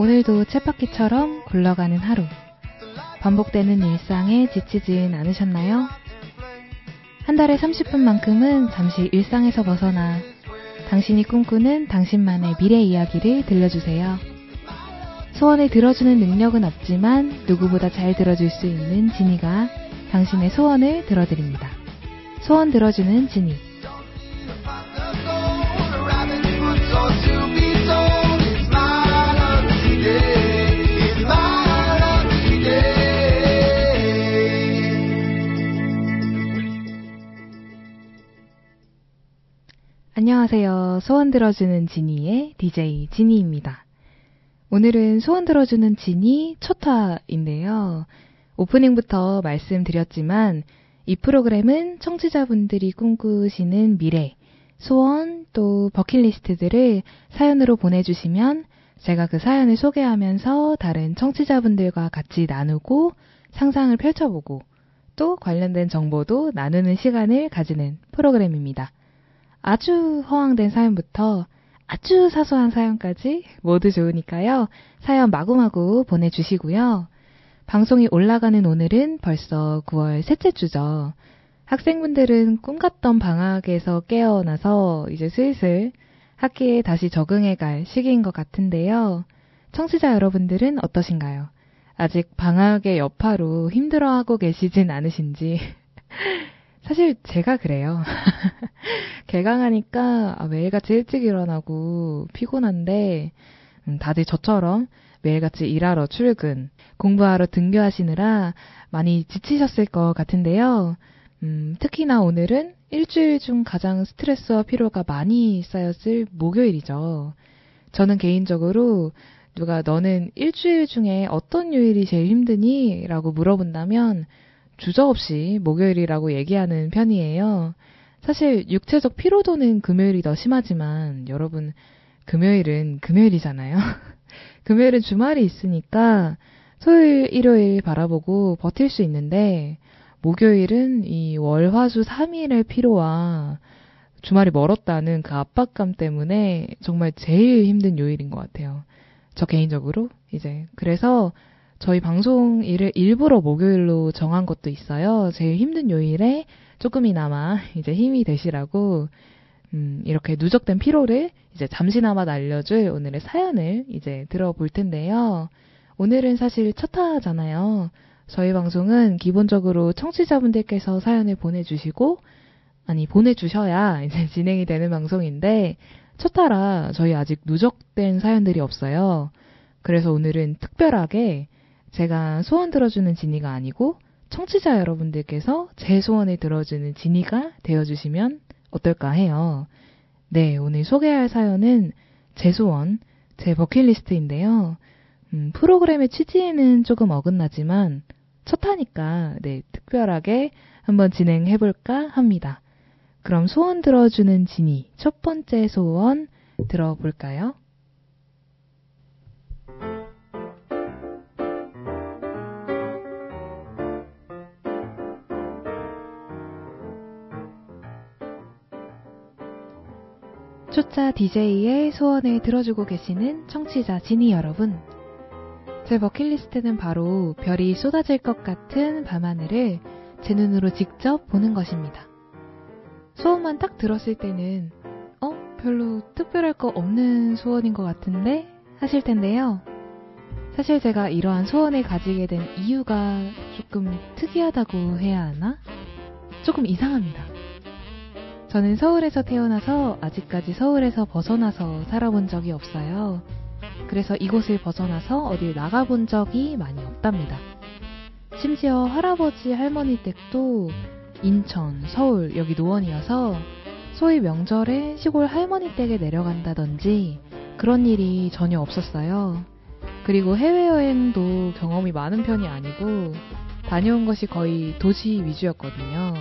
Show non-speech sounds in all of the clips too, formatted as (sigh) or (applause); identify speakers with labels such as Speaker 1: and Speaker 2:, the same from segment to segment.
Speaker 1: 오늘도 쳇바퀴처럼 굴러가는 하루. 반복되는 일상에 지치진 않으셨나요? 한 달에 30분만큼은 잠시 일상에서 벗어나 당신이 꿈꾸는 당신만의 미래 이야기를 들려주세요. 소원을 들어주는 능력은 없지만 누구보다 잘 들어줄 수 있는 지니가 당신의 소원을 들어드립니다. 소원 들어주는 지니. 안녕하세요. 소원 들어주는 지니의 DJ 지니입니다. 오늘은 소원 들어주는 지니 첫 화인데요. 오프닝부터 말씀드렸지만 이 프로그램은 청취자분들이 꿈꾸시는 미래, 소원 또 버킷리스트들을 사연으로 보내주시면 제가 그 사연을 소개하면서 다른 청취자분들과 같이 나누고 상상을 펼쳐보고 또 관련된 정보도 나누는 시간을 가지는 프로그램입니다. 아주 허황된 사연부터 아주 사소한 사연까지 모두 좋으니까요. 사연 마구마구 보내주시고요. 방송이 올라가는 오늘은 벌써 9월 셋째 주죠. 학생분들은 꿈 같던 방학에서 깨어나서 이제 슬슬 학기에 다시 적응해 갈 시기인 것 같은데요. 청취자 여러분들은 어떠신가요? 아직 방학의 여파로 힘들어하고 계시진 않으신지. (laughs) 사실 제가 그래요. (laughs) 개강하니까 아, 매일같이 일찍 일어나고 피곤한데 음, 다들 저처럼 매일같이 일하러 출근, 공부하러 등교하시느라 많이 지치셨을 것 같은데요. 음, 특히나 오늘은 일주일 중 가장 스트레스와 피로가 많이 쌓였을 목요일이죠. 저는 개인적으로 누가 너는 일주일 중에 어떤 요일이 제일 힘드니? 라고 물어본다면 주저없이 목요일이라고 얘기하는 편이에요. 사실 육체적 피로도는 금요일이 더 심하지만 여러분 금요일은 금요일이잖아요. (laughs) 금요일은 주말이 있으니까 토요일, 일요일 바라보고 버틸 수 있는데 목요일은 이 월화수 3일의 피로와 주말이 멀었다는 그 압박감 때문에 정말 제일 힘든 요일인 것 같아요. 저 개인적으로 이제 그래서 저희 방송 일을 일부러 목요일로 정한 것도 있어요. 제일 힘든 요일에 조금이나마 이제 힘이 되시라고 음, 이렇게 누적된 피로를 이제 잠시나마 날려줄 오늘의 사연을 이제 들어볼 텐데요. 오늘은 사실 첫 화잖아요. 저희 방송은 기본적으로 청취자분들께서 사연을 보내주시고, 아니, 보내주셔야 이제 (laughs) 진행이 되는 방송인데, 첫 화라 저희 아직 누적된 사연들이 없어요. 그래서 오늘은 특별하게 제가 소원 들어주는 지니가 아니고, 청취자 여러분들께서 제 소원을 들어주는 지니가 되어주시면 어떨까 해요. 네, 오늘 소개할 사연은 제 소원, 제 버킷리스트인데요. 음, 프로그램의 취지에는 조금 어긋나지만 첫 하니까 네, 특별하게 한번 진행해 볼까 합니다. 그럼 소원 들어주는 지니 첫 번째 소원 들어볼까요? 초짜 DJ의 소원을 들어주고 계시는 청취자 지니 여러분. 제 버킷리스트는 바로 별이 쏟아질 것 같은 밤하늘을 제 눈으로 직접 보는 것입니다. 소원만 딱 들었을 때는, 어? 별로 특별할 거 없는 소원인 것 같은데? 하실 텐데요. 사실 제가 이러한 소원을 가지게 된 이유가 조금 특이하다고 해야 하나? 조금 이상합니다. 저는 서울에서 태어나서 아직까지 서울에서 벗어나서 살아본 적이 없어요. 그래서 이곳을 벗어나서 어딜 나가본 적이 많이 없답니다. 심지어 할아버지 할머니 댁도 인천, 서울, 여기 노원이어서 소위 명절에 시골 할머니 댁에 내려간다든지 그런 일이 전혀 없었어요. 그리고 해외여행도 경험이 많은 편이 아니고 다녀온 것이 거의 도시 위주였거든요.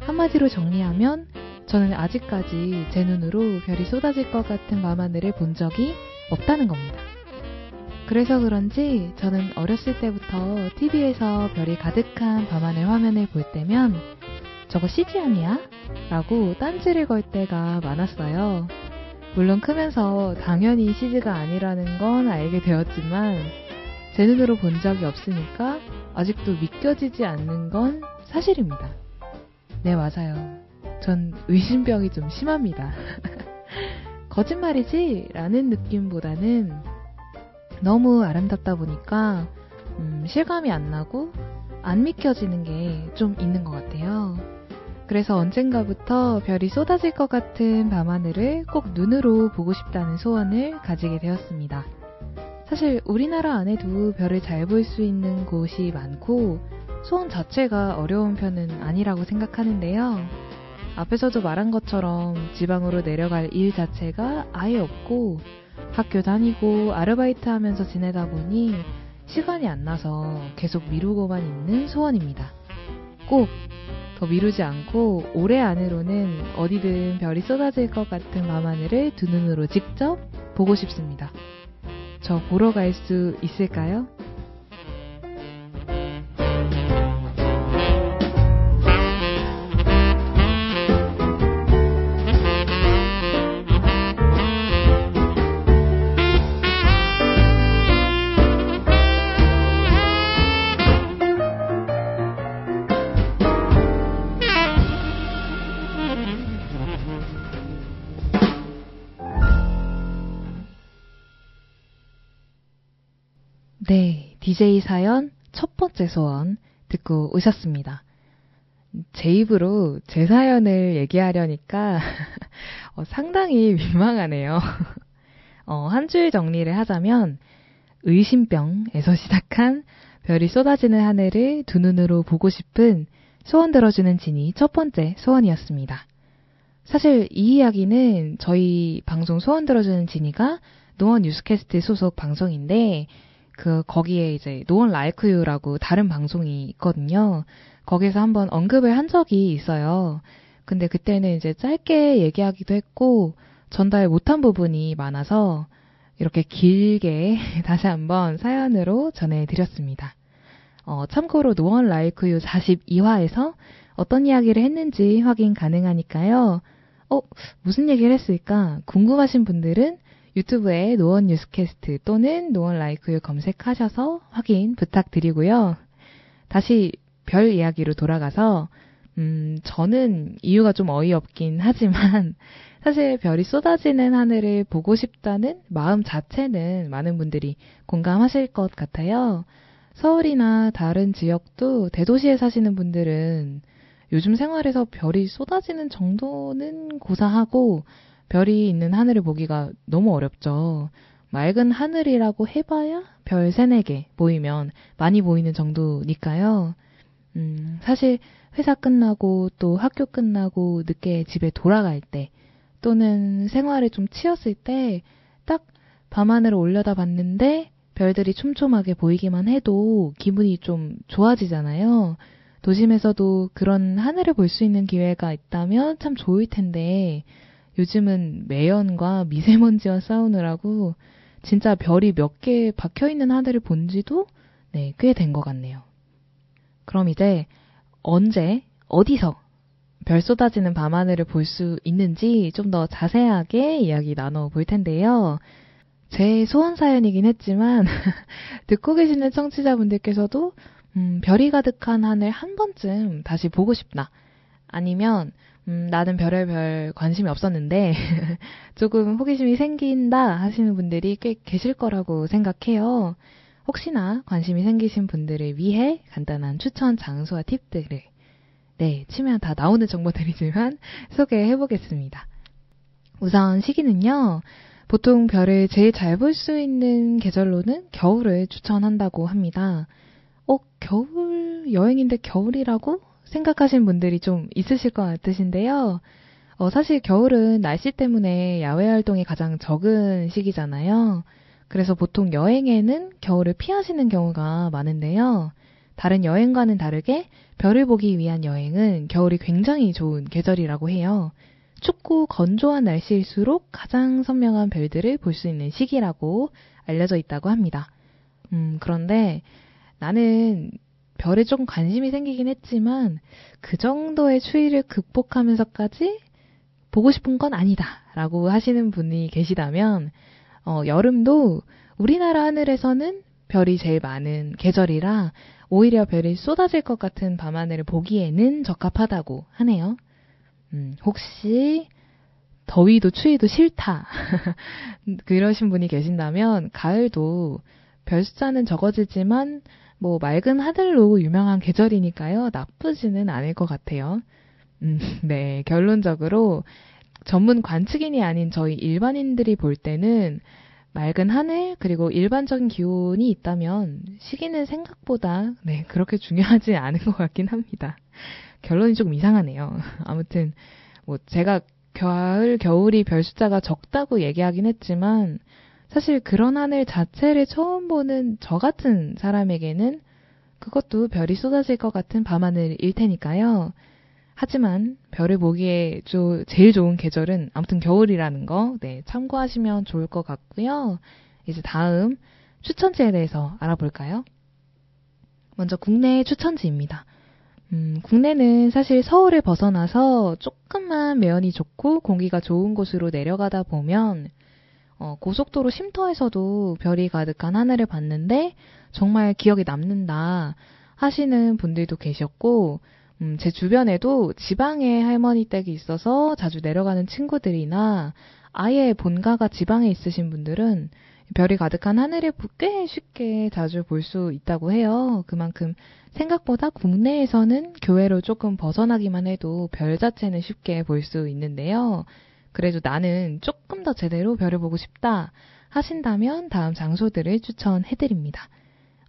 Speaker 1: 한마디로 정리하면 저는 아직까지 제 눈으로 별이 쏟아질 것 같은 밤하늘을 본 적이 없다는 겁니다. 그래서 그런지 저는 어렸을 때부터 TV에서 별이 가득한 밤하늘 화면을 볼 때면 저거 CG 아니야? 라고 딴지를 걸 때가 많았어요. 물론 크면서 당연히 CG가 아니라는 건 알게 되었지만 제 눈으로 본 적이 없으니까 아직도 믿겨지지 않는 건 사실입니다. 네, 맞아요. 전 의심병이 좀 심합니다. (laughs) 거짓말이지? 라는 느낌보다는 너무 아름답다 보니까 음, 실감이 안 나고 안 믿겨지는 게 좀 있는 것 같아요. 그래서 언젠가부터 별이 쏟아질 것 같은 밤하늘을 꼭 눈으로 보고 싶다는 소원을 가지게 되었습니다. 사실 우리나라 안에도 별을 잘 볼 수 있는 곳이 많고 소원 자체가 어려운 편은 아니라고 생각하는데요. 앞에서도 말한 것처럼 지방으로 내려갈 일 자체가 아예 없고 학교 다니고 아르바이트 하면서 지내다 보니 시간이 안 나서 계속 미루고만 있는 소원입니다. 꼭 더 미루지 않고 올해 안으로는 어디든 별이 쏟아질 것 같은 밤하늘을 두 눈으로 직접 보고 싶습니다. 저 보러 갈 수 있을까요? 네, DJ 사연 첫 번째 소원 듣고 오셨습니다. 제 입으로 제 사연을 얘기하려니까 (laughs) 어, 상당히 민망하네요. (laughs) 어, 한 줄 정리를 하자면 의심병에서 (laughs) 시작한 별이 쏟아지는 하늘을 두 눈으로 보고 싶은 소원 들어주는 진이 첫 번째 소원이었습니다. 사실 이 이야기는 저희 방송 소원 들어주는 진이가 노원 뉴스캐스트 소속 방송인데 그 거기에 이제 노원 라이크 유라고 다른 방송이 있거든요. 거기서 한번 언급을 한 적이 있어요. 근데 그때는 이제 짧게 얘기하기도 했고 전달 못한 부분이 많아서 이렇게 길게 (laughs) 다시 한번 사연으로 전해드렸습니다. 어, 참고로 노원 라이크 유 42화에서 어떤 이야기를 했는지 확인 가능하니까요. 어, 무슨 얘기를 했을까? 궁금하신 분들은 유튜브에 노원 뉴스캐스트 또는 노원 라이크를 검색하셔서 확인 부탁드리고요. 다시 별 이야기로 돌아가서 음, 저는 이유가 좀 어이없긴 하지만 (laughs) 사실 별이 쏟아지는 하늘을 보고 싶다는 마음 자체는 많은 분들이 공감하실 것 같아요. 서울이나 다른 지역도 대도시에 사시는 분들은 요즘 생활에서 별이 쏟아지는 정도는 고사하고 별이 있는 하늘을 보기가 너무 어렵죠. 맑은 하늘이라고 해봐야 별 세네 개 보이면 많이 보이는 정도니까요. 음, 사실 회사 끝나고 또 학교 끝나고 늦게 집에 돌아갈 때 또는 생활에 좀 치였을 때 딱 밤하늘을 올려다 봤는데 별들이 촘촘하게 보이기만 해도 기분이 좀 좋아지잖아요. 도심에서도 그런 하늘을 볼 수 있는 기회가 있다면 참 좋을 텐데 요즘은 매연과 미세먼지와 싸우느라고 진짜 별이 몇 개 박혀 있는 하늘을 본 지도 네, 꽤 된 것 같네요. 그럼 이제 언제, 어디서 별 쏟아지는 밤하늘을 볼 수 있는지 좀 더 자세하게 이야기 나눠볼 텐데요. 제 소원 사연이긴 했지만, (laughs) 듣고 계시는 청취자분들께서도, 음, 별이 가득한 하늘 한 번쯤 다시 보고 싶다. 아니면, 음, 나는 별의 별 관심이 없었는데, (laughs) 조금 호기심이 생긴다 하시는 분들이 꽤 계실 거라고 생각해요. 혹시나 관심이 생기신 분들을 위해 간단한 추천 장소와 팁들을, 네, 치면 다 나오는 정보들이지만 (laughs) 소개해 보겠습니다. 우선 시기는요, 보통 별을 제일 잘 볼 수 있는 계절로는 겨울을 추천한다고 합니다. 어, 겨울 여행인데 겨울이라고? 생각하신 분들이 좀 있으실 것 같으신데요. 어, 사실 겨울은 날씨 때문에 야외 활동이 가장 적은 시기잖아요. 그래서 보통 여행에는 겨울을 피하시는 경우가 많은데요. 다른 여행과는 다르게 별을 보기 위한 여행은 겨울이 굉장히 좋은 계절이라고 해요. 춥고 건조한 날씨일수록 가장 선명한 별들을 볼 수 있는 시기라고 알려져 있다고 합니다. 음, 그런데 나는 별에 좀 관심이 생기긴 했지만 그 정도의 추위를 극복하면서까지 보고 싶은 건 아니다. 라고 하시는 분이 계시다면, 어, 여름도 우리나라 하늘에서는 별이 제일 많은 계절이라 오히려 별이 쏟아질 것 같은 밤하늘을 보기에는 적합하다고 하네요. 음, 혹시 더위도 추위도 싫다. (laughs) 그러신 분이 계신다면 가을도 별 숫자는 적어지지만 뭐 맑은 하늘로 유명한 계절이니까요. 나쁘지는 않을 것 같아요. 음, (laughs) 네. 결론적으로 전문 관측인이 아닌 저희 일반인들이 볼 때는 맑은 하늘 그리고 일반적인 기온이 있다면 시기는 생각보다 네 그렇게 중요하지 (laughs) 않은 것 같긴 합니다. 결론이 조금 이상하네요. (laughs) 아무튼 뭐 제가 가을 겨울이 별 숫자가 적다고 얘기하긴 했지만 사실 그런 하늘 자체를 처음 보는 저 같은 사람에게는 그것도 별이 쏟아질 것 같은 밤하늘일 테니까요. 하지만 별을 보기에 조, 제일 좋은 계절은 아무튼 겨울이라는 거, 네, 참고하시면 좋을 것 같고요. 이제 다음 추천지에 대해서 알아볼까요? 먼저 국내 추천지입니다. 음, 국내는 사실 서울을 벗어나서 조금만 매연이 좋고 공기가 좋은 곳으로 내려가다 보면 어, 고속도로 쉼터에서도 별이 가득한 하늘을 봤는데 정말 기억에 남는다 하시는 분들도 계셨고 음, 제 주변에도 지방에 할머니 댁이 있어서 자주 내려가는 친구들이나 아예 본가가 지방에 있으신 분들은 별이 가득한 하늘을 꽤 쉽게 자주 볼 수 있다고 해요. 그만큼 생각보다 국내에서는 교외로 조금 벗어나기만 해도 별 자체는 쉽게 볼 수 있는데요. 그래도 나는 조금 더 제대로 별을 보고 싶다 하신다면 다음 장소들을 추천해드립니다.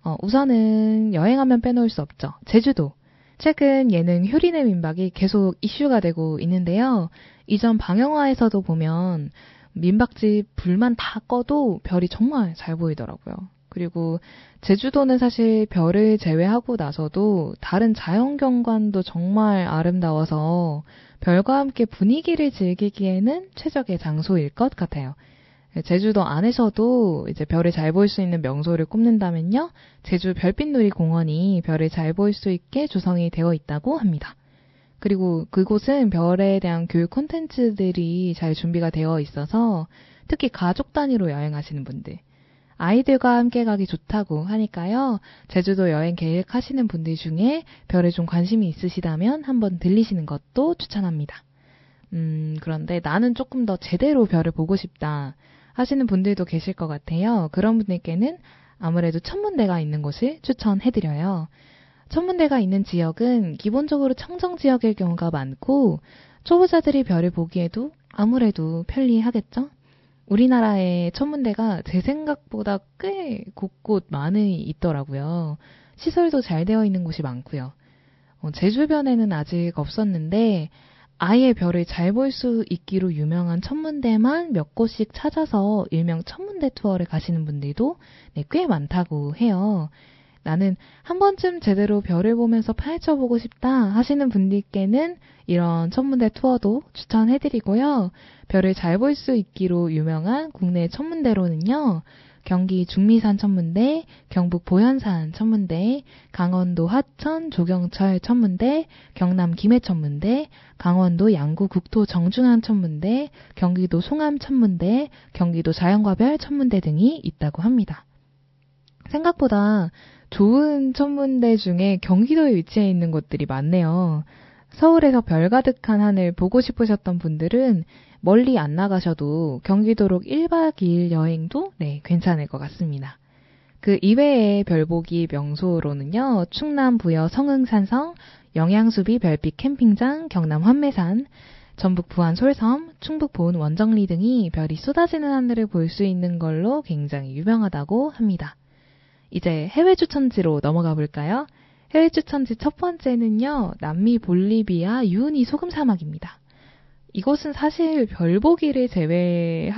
Speaker 1: 어, 우선은 여행하면 빼놓을 수 없죠. 제주도. 최근 예능 효린의 민박이 계속 이슈가 되고 있는데요. 이전 방영화에서도 보면 민박집 불만 다 꺼도 별이 정말 잘 보이더라고요. 그리고 제주도는 사실 별을 제외하고 나서도 다른 자연 경관도 정말 아름다워서 별과 함께 분위기를 즐기기에는 최적의 장소일 것 같아요. 제주도 안에서도 이제 별을 잘 볼 수 있는 명소를 꼽는다면요. 제주 별빛놀이 공원이 별을 잘 볼 수 있게 조성이 되어 있다고 합니다. 그리고 그곳은 별에 대한 교육 콘텐츠들이 잘 준비가 되어 있어서 특히 가족 단위로 여행하시는 분들, 아이들과 함께 가기 좋다고 하니까요. 제주도 여행 계획하시는 분들 중에 별에 좀 관심이 있으시다면 한번 들리시는 것도 추천합니다. 음, 그런데 나는 조금 더 제대로 별을 보고 싶다. 하시는 분들도 계실 것 같아요. 그런 분들께는 아무래도 천문대가 있는 곳을 추천해드려요. 천문대가 있는 지역은 기본적으로 청정 지역일 경우가 많고 초보자들이 별을 보기에도 아무래도 편리하겠죠? 우리나라의 천문대가 제 생각보다 꽤 곳곳 많이 있더라고요. 시설도 잘 되어 있는 곳이 많고요. 어, 제 주변에는 아직 없었는데 아예 별을 잘 볼 수 있기로 유명한 천문대만 몇 곳씩 찾아서 일명 천문대 투어를 가시는 분들도 네, 꽤 많다고 해요. 나는 한 번쯤 제대로 별을 보면서 파헤쳐 보고 싶다 하시는 분들께는 이런 천문대 투어도 추천해 드리고요. 별을 잘 볼 수 있기로 유명한 국내 천문대로는요. 경기 중미산 천문대, 경북 보현산 천문대, 강원도 하천 조경철 천문대, 경남 김해 천문대, 강원도 양구 국토 정중앙 천문대, 경기도 송암 천문대, 경기도 자연과별 천문대 등이 있다고 합니다. 생각보다 좋은 천문대 중에 경기도에 위치해 있는 곳들이 많네요. 서울에서 별 가득한 하늘 보고 싶으셨던 분들은 멀리 안 나가셔도 경기도로 1박 2일 여행도 네, 괜찮을 것 같습니다. 그 이외의 별보기 명소로는요, 충남 부여 성흥산성, 영양수비 별빛 캠핑장, 경남 환매산, 전북 부안 솔섬, 충북 보은 원정리 등이 별이 쏟아지는 하늘을 볼 수 있는 걸로 굉장히 유명하다고 합니다. 이제 해외 추천지로 넘어가 볼까요? 해외 추천지 첫 번째는요, 남미 볼리비아 유은이 소금 사막입니다. 이것은 사실 별보기를 제외하고서도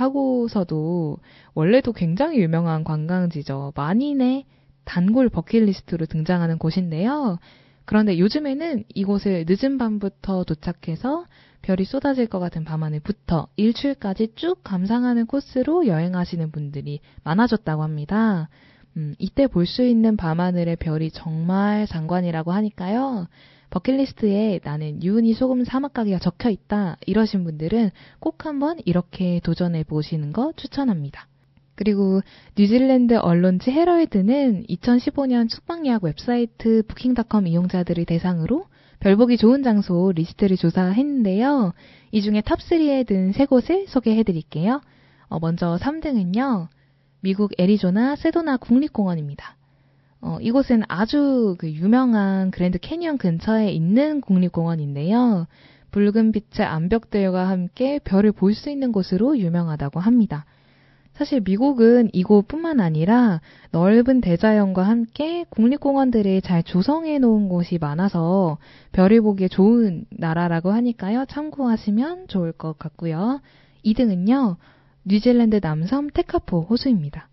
Speaker 1: 원래도 굉장히 유명한 관광지죠. 만인의 단골 버킷리스트로 등장하는 곳인데요. 그런데 요즘에는 이곳을 늦은 밤부터 도착해서 별이 쏟아질 것 같은 밤하늘부터 일출까지 쭉 감상하는 코스로 여행하시는 분들이 많아졌다고 합니다. 음, 이때 볼 수 있는 밤하늘의 별이 정말 장관이라고 하니까요. 버킷리스트에 나는 우유니 소금 사막 가기가 적혀 있다 이러신 분들은 꼭 한번 이렇게 도전해 보시는 거 추천합니다. 그리고 뉴질랜드 언론지 헤럴드는 2015년 숙박예약 웹사이트 부킹닷컴 이용자들을 대상으로 별보기 좋은 장소 리스트를 조사했는데요. 이 중에 탑3에 든 세 곳을 소개해 드릴게요. 어, 먼저 3등은요. 미국 애리조나 세도나 국립공원입니다. 어, 이곳은 아주 그 유명한 그랜드 캐니언 근처에 있는 국립공원인데요. 붉은 빛의 암벽들과 함께 별을 볼 수 있는 곳으로 유명하다고 합니다. 사실 미국은 이곳뿐만 아니라 넓은 대자연과 함께 국립공원들을 잘 조성해 놓은 곳이 많아서 별을 보기에 좋은 나라라고 하니까요. 참고하시면 좋을 것 같고요. 2등은요. 뉴질랜드 남섬 테카포 호수입니다.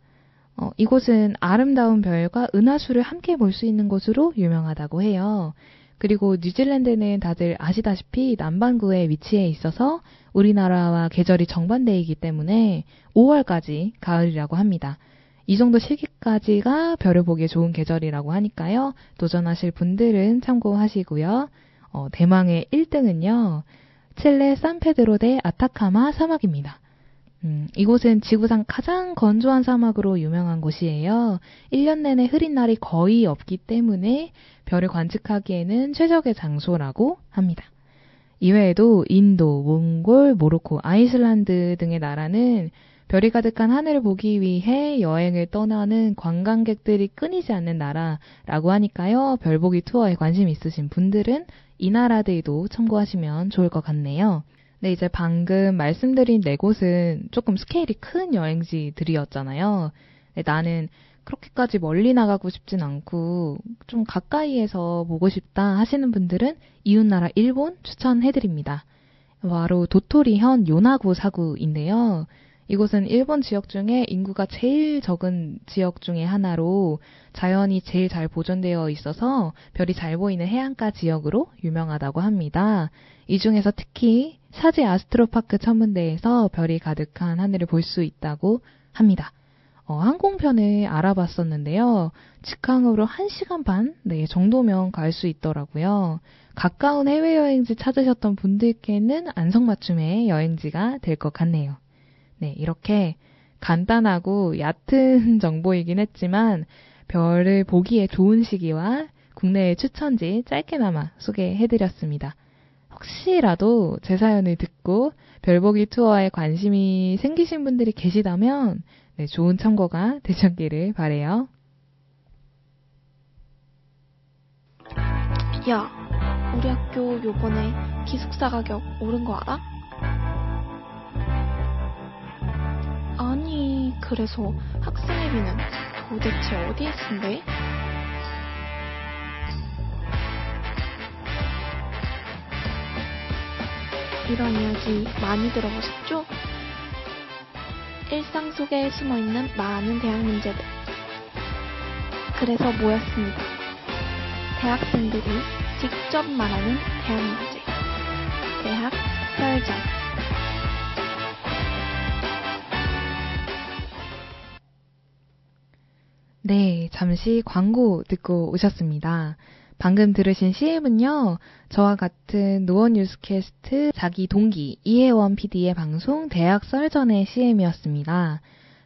Speaker 1: 어, 이곳은 아름다운 별과 은하수를 함께 볼 수 있는 곳으로 유명하다고 해요. 그리고 뉴질랜드는 다들 아시다시피 남반구에 위치해 있어서 우리나라와 계절이 정반대이기 때문에 5월까지 가을이라고 합니다. 이 정도 시기까지가 별을 보기에 좋은 계절이라고 하니까요. 도전하실 분들은 참고하시고요. 어, 대망의 1등은요. 칠레 산페드로 대 아타카마 사막입니다. 음, 이곳은 지구상 가장 건조한 사막으로 유명한 곳이에요. 1년 내내 흐린 날이 거의 없기 때문에 별을 관측하기에는 최적의 장소라고 합니다. 이외에도 인도, 몽골, 모로코, 아이슬란드 등의 나라는 별이 가득한 하늘을 보기 위해 여행을 떠나는 관광객들이 끊이지 않는 나라라고 하니까요. 별보기 투어에 관심 있으신 분들은 이 나라들도 참고하시면 좋을 것 같네요. 네, 이제 방금 말씀드린 네 곳은 조금 스케일이 큰 여행지들이었잖아요. 네, 나는 그렇게까지 멀리 나가고 싶진 않고 좀 가까이에서 보고 싶다 하시는 분들은 이웃나라 일본 추천해드립니다. 바로 도토리현 요나구 사구인데요. 이곳은 일본 지역 중에 인구가 제일 적은 지역 중에 하나로 자연이 제일 잘 보존되어 있어서 별이 잘 보이는 해안가 지역으로 유명하다고 합니다. 이 중에서 특히 사지 아스트로파크 천문대에서 별이 가득한 하늘을 볼 수 있다고 합니다. 어, 항공편을 알아봤었는데요. 직항으로 1시간 반 네, 정도면 갈 수 있더라고요. 가까운 해외여행지 찾으셨던 분들께는 안성맞춤의 여행지가 될 것 같네요. 네, 이렇게 간단하고 얕은 (laughs) 정보이긴 했지만 별을 보기에 좋은 시기와 국내의 추천지 짧게나마 소개해드렸습니다. 혹시라도 제 사연을 듣고 별보기 투어에 관심이 생기신 분들이 계시다면 네, 좋은 참고가 되셨기를 바래요.
Speaker 2: 야, 우리 학교 요번에 기숙사 가격 오른 거 알아? 아니, 그래서 학생회비는 도대체 어디에 쓴대? 이런 이야기 많이 들어보셨죠? 일상 속에 숨어 있는 많은 대학 문제들. 그래서 모였습니다. 대학생들이 직접 말하는 대학 문제. 대학 설전.
Speaker 1: 네, 잠시 광고 듣고 오셨습니다. 방금 들으신 CM은요, 저와 같은 노원 뉴스캐스트 자기 동기 이혜원 PD의 방송 대학 썰전의 CM이었습니다.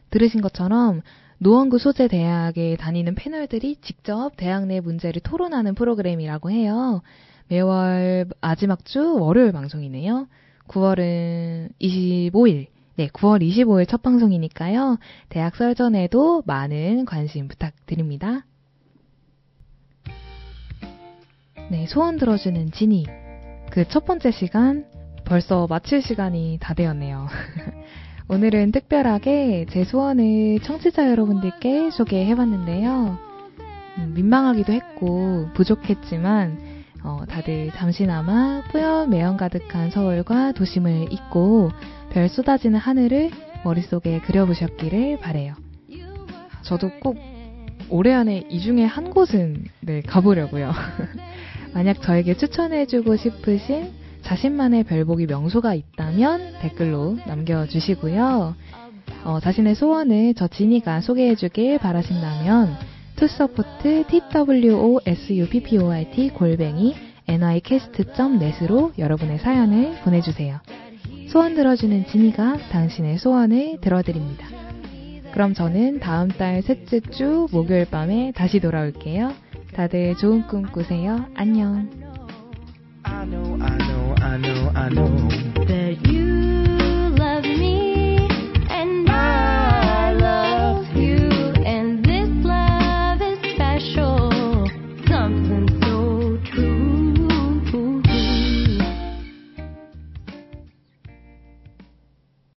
Speaker 1: 들으신 것처럼 노원구 소재 대학에 다니는 패널들이 직접 대학 내 문제를 토론하는 프로그램이라고 해요. 매월 마지막 주 월요일 방송이네요. 9월은 25일, 네, 9월 25일 첫 방송이니까요. 대학 썰전에도 많은 관심 부탁드립니다. 네, 소원 들어주는 지니. 그첫 번째 시간, 벌써 마칠 시간이 다 되었네요. (laughs) 오늘은 특별하게 제 소원을 청취자 여러분들께 소개해봤는데요. 음, 민망하기도 했고, 부족했지만, 어, 다들 잠시나마 뿌연 매연 가득한 서울과 도심을 잊고 별 쏟아지는 하늘을 머릿속에 그려보셨기를 바래요. 저도 꼭 올해 안에 이 중에 한 곳은 네, 가보려고요. (laughs) 만약 저에게 추천해주고 싶으신 자신만의 별보기 명소가 있다면 댓글로 남겨주시고요. 어, 자신의 소원을 저 지니가 소개해주길 바라신다면 two support twosupport 골뱅이 nycast.net으로 여러분의 사연을 보내주세요. 소원 들어주는 지니가 당신의 소원을 들어드립니다. 그럼 저는 다음 달 셋째 주 목요일 밤에 다시 돌아올게요. 다들 좋은 꿈 꾸세요. 안녕.
Speaker 3: I know, I know, I know,